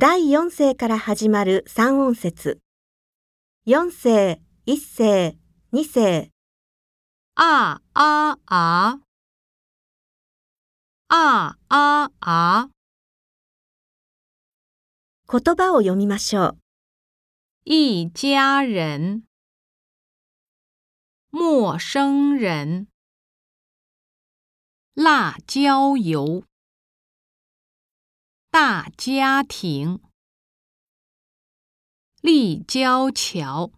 第4世から始まる三音節。4世、1世、2世。啊啊啊！啊啊啊！言葉を読みましょう。一家人，陌生人，辣椒油，大家庭，立交桥。